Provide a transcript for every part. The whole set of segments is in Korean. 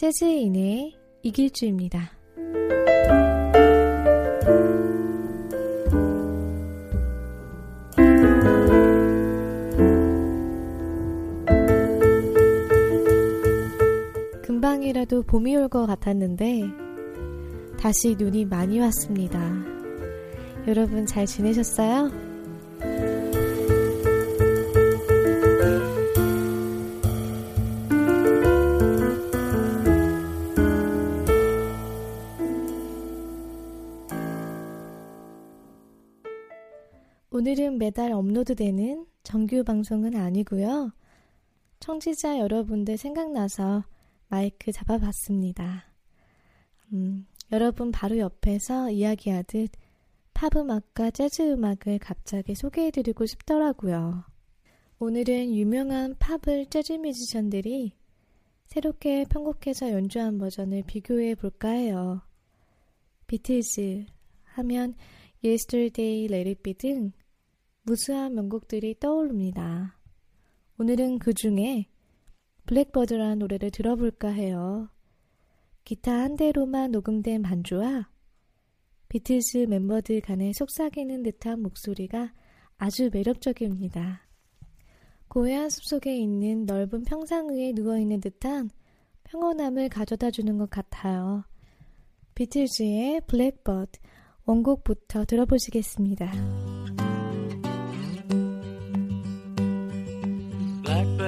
재즈인의 이길주입니다. 금방이라도 봄이 올 것 같았는데 다시 눈이 많이 왔습니다. 여러분 잘 지내셨어요? 오늘은 매달 업로드되는 정규 방송은 아니고요. 청취자 여러분들 생각나서 마이크 잡아봤습니다. 음, 여러분 바로 옆에서 이야기하듯 팝 음악과 재즈 음악을 갑자기 소개해드리고 싶더라고요. 오늘은 유명한 팝을 재즈 뮤지션들이 새롭게 편곡해서 연주한 버전을 비교해 볼까 해요. 비틀즈 하면 Yesterday, Let It Be 등 무수한 명곡들이 떠오릅니다. 오늘은 그 중에 블랙버드라는 노래를 들어볼까 해요. 기타 한 대로만 녹음된 반주와 비틀즈 멤버들 간의 속삭이는 듯한 목소리가 아주 매력적입니다. 고해안 숲속에 있는 넓은 평상 위에 누워있는 듯한 평온함을 가져다 주는 것 같아요. 비틀즈의 블랙버드 원곡부터 들어보시겠습니다.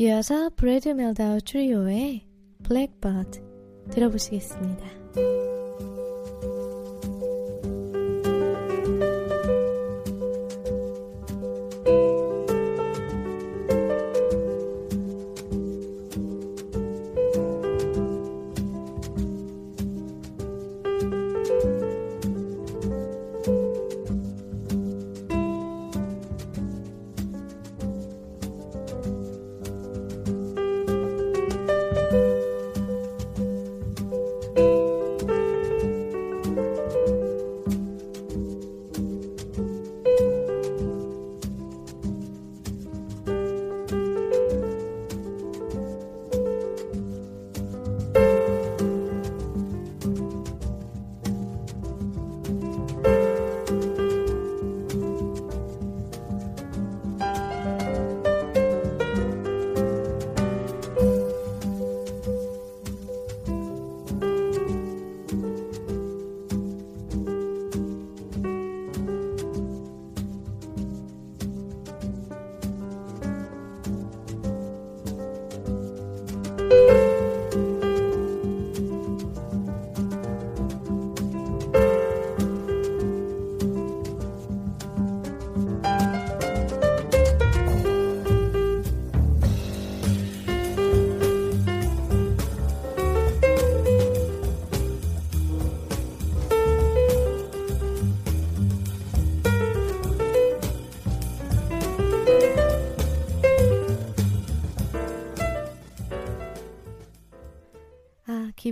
이어서 브래드 멜다우 트리오의 블랙버드 들어보시겠습니다.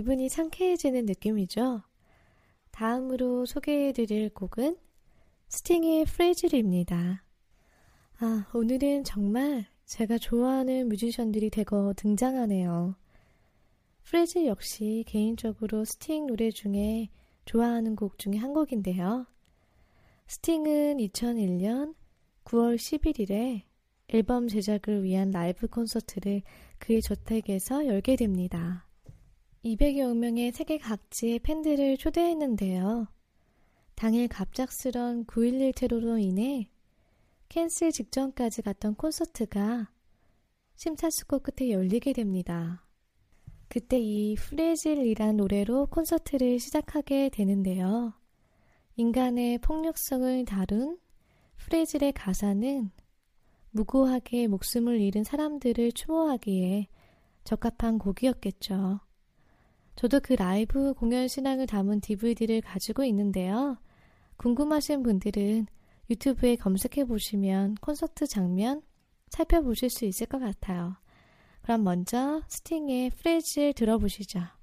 기분이 상쾌해지는 느낌이죠? 다음으로 소개해드릴 곡은 스팅의 Fragile입니다. 아, 오늘은 정말 제가 좋아하는 뮤지션들이 대거 등장하네요. Fragile 역시 개인적으로 스팅 노래 중에 좋아하는 곡 중에 한 곡인데요. 스팅은 2001년 9월 11일에 앨범 제작을 위한 라이브 콘서트를 그의 저택에서 열게 됩니다. 200여 명의 세계 각지의 팬들을 초대했는데요. 당일 갑작스런 9.11 테러로 인해 캔슬 직전까지 갔던 콘서트가 심사숙고 끝에 열리게 됩니다. 그때 이 프레질이란 노래로 콘서트를 시작하게 되는데요. 인간의 폭력성을 다룬 프레질의 가사는 무고하게 목숨을 잃은 사람들을 추모하기에 적합한 곡이었겠죠. 저도 그 라이브 공연 신앙을 담은 DVD를 가지고 있는데요. 궁금하신 분들은 유튜브에 검색해 보시면 콘서트 장면 살펴보실 수 있을 것 같아요. 그럼 먼저 스팅의 프레즈 들어보시죠.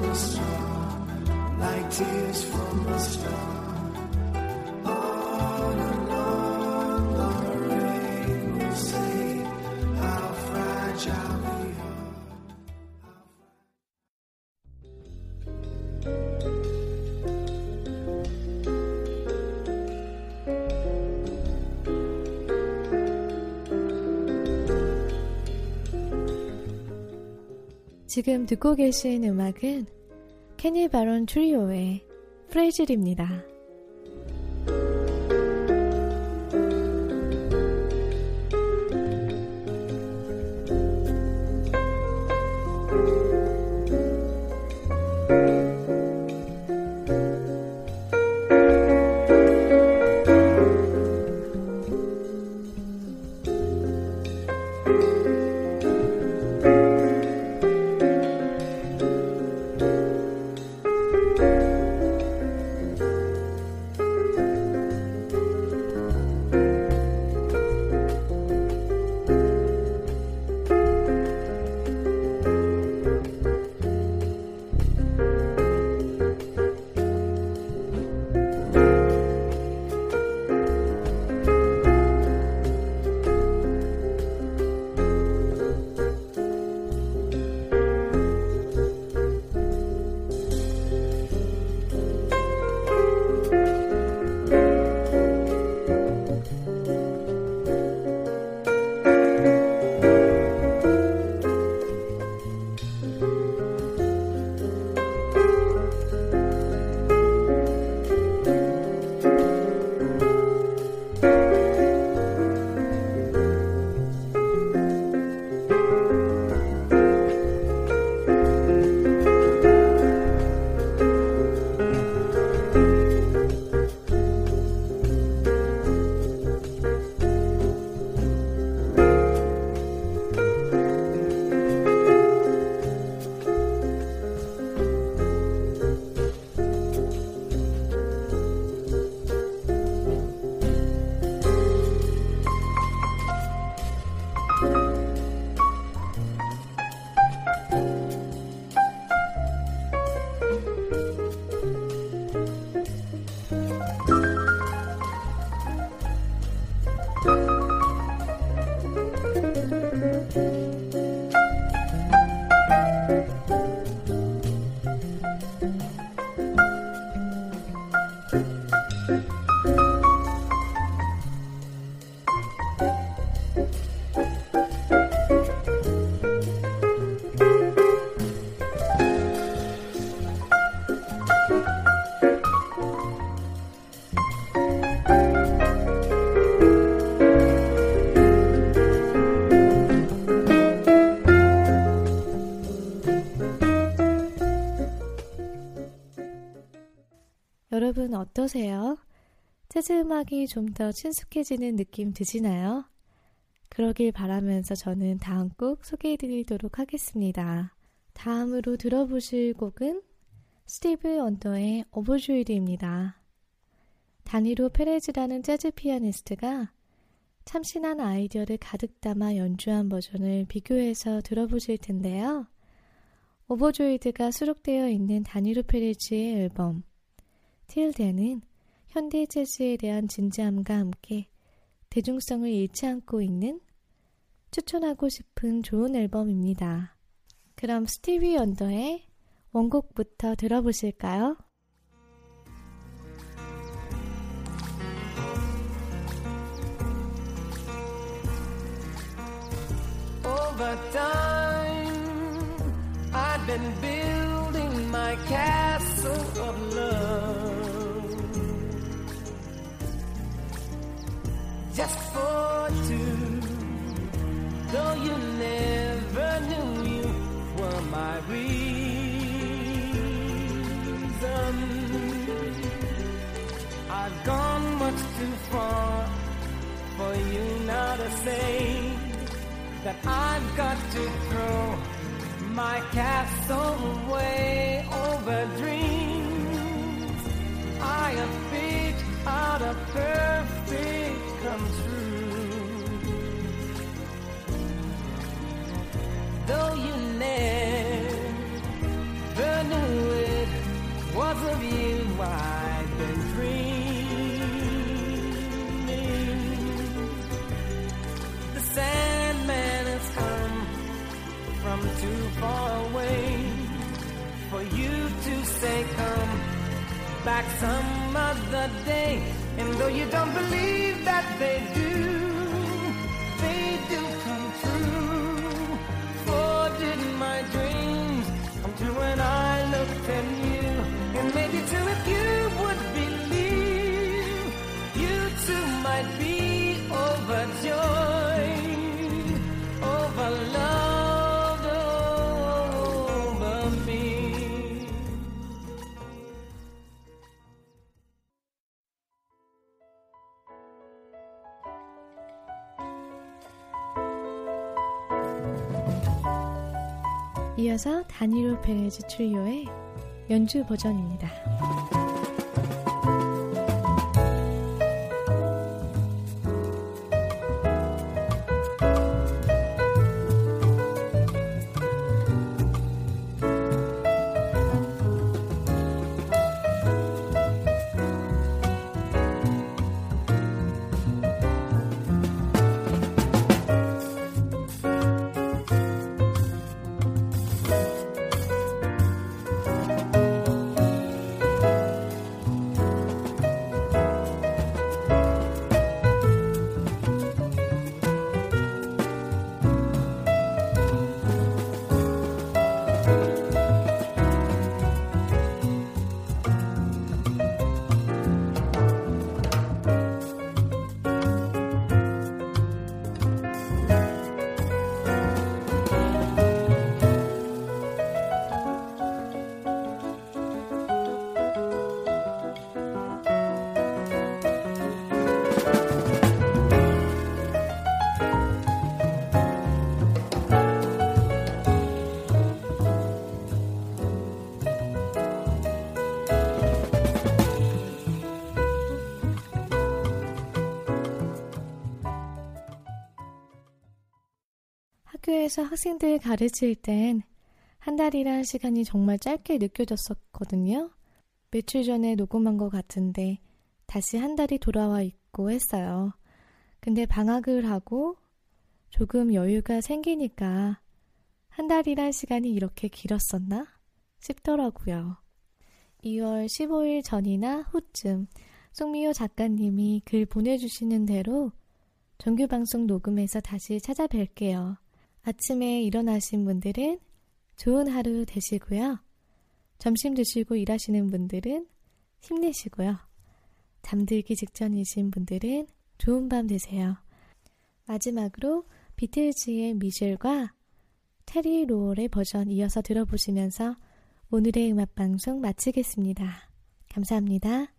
from a star, like tears from a star. 지금 듣고 계신 음악은 케니 바론 트리오의 프레이즐입니다. 여러분 어떠세요? 재즈 음악이 좀 더 친숙해지는 느낌 드시나요? 그러길 바라면서 저는 다음 곡 소개해 드리도록 하겠습니다. 다음으로 들어보실 곡은 스티비 원더의 Overjoyed입니다. 다닐로 페레즈라는 재즈 피아니스트가 참신한 아이디어를 가득 담아 연주한 버전을 비교해서 들어보실 텐데요. 오버조이드가 수록되어 있는 다니로 페레즈의 앨범 틸데는 현대 재즈에 대한 진지함과 함께 대중성을 잃지 않고 있는 추천하고 싶은 좋은 앨범입니다. 그럼 스티비 언더의 원곡부터 들어보실까요? Far for you now to say that I've got to throw my castle away over dreams. I have picked out a might be overjoyed, overloved over me. 이어서 다니로 페레즈 트리오의 연주 버전입니다. 학교에서 학생들 가르칠 땐 한 달이란 시간이 정말 짧게 느껴졌었거든요. 며칠 전에 녹음한 것 같은데 다시 한 달이 돌아와 있고 했어요. 근데 방학을 하고 조금 여유가 생기니까 한 달이란 시간이 이렇게 길었었나 싶더라고요. 2월 15일 전이나 후쯤 송미호 작가님이 글 보내주시는 대로 정규 방송 녹음해서 다시 찾아뵐게요. 아침에 일어나신 분들은 좋은 하루 되시고요. 점심 드시고 일하시는 분들은 힘내시고요. 잠들기 직전이신 분들은 좋은 밤 되세요. 마지막으로 비틀즈의 미셸과 테리 로얼의 버전 이어서 들어보시면서 오늘의 음악방송 마치겠습니다. 감사합니다.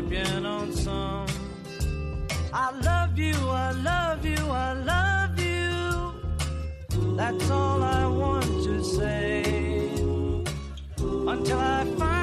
Très bien. I love you, I love you, I love you. That's all I want to say. Until I find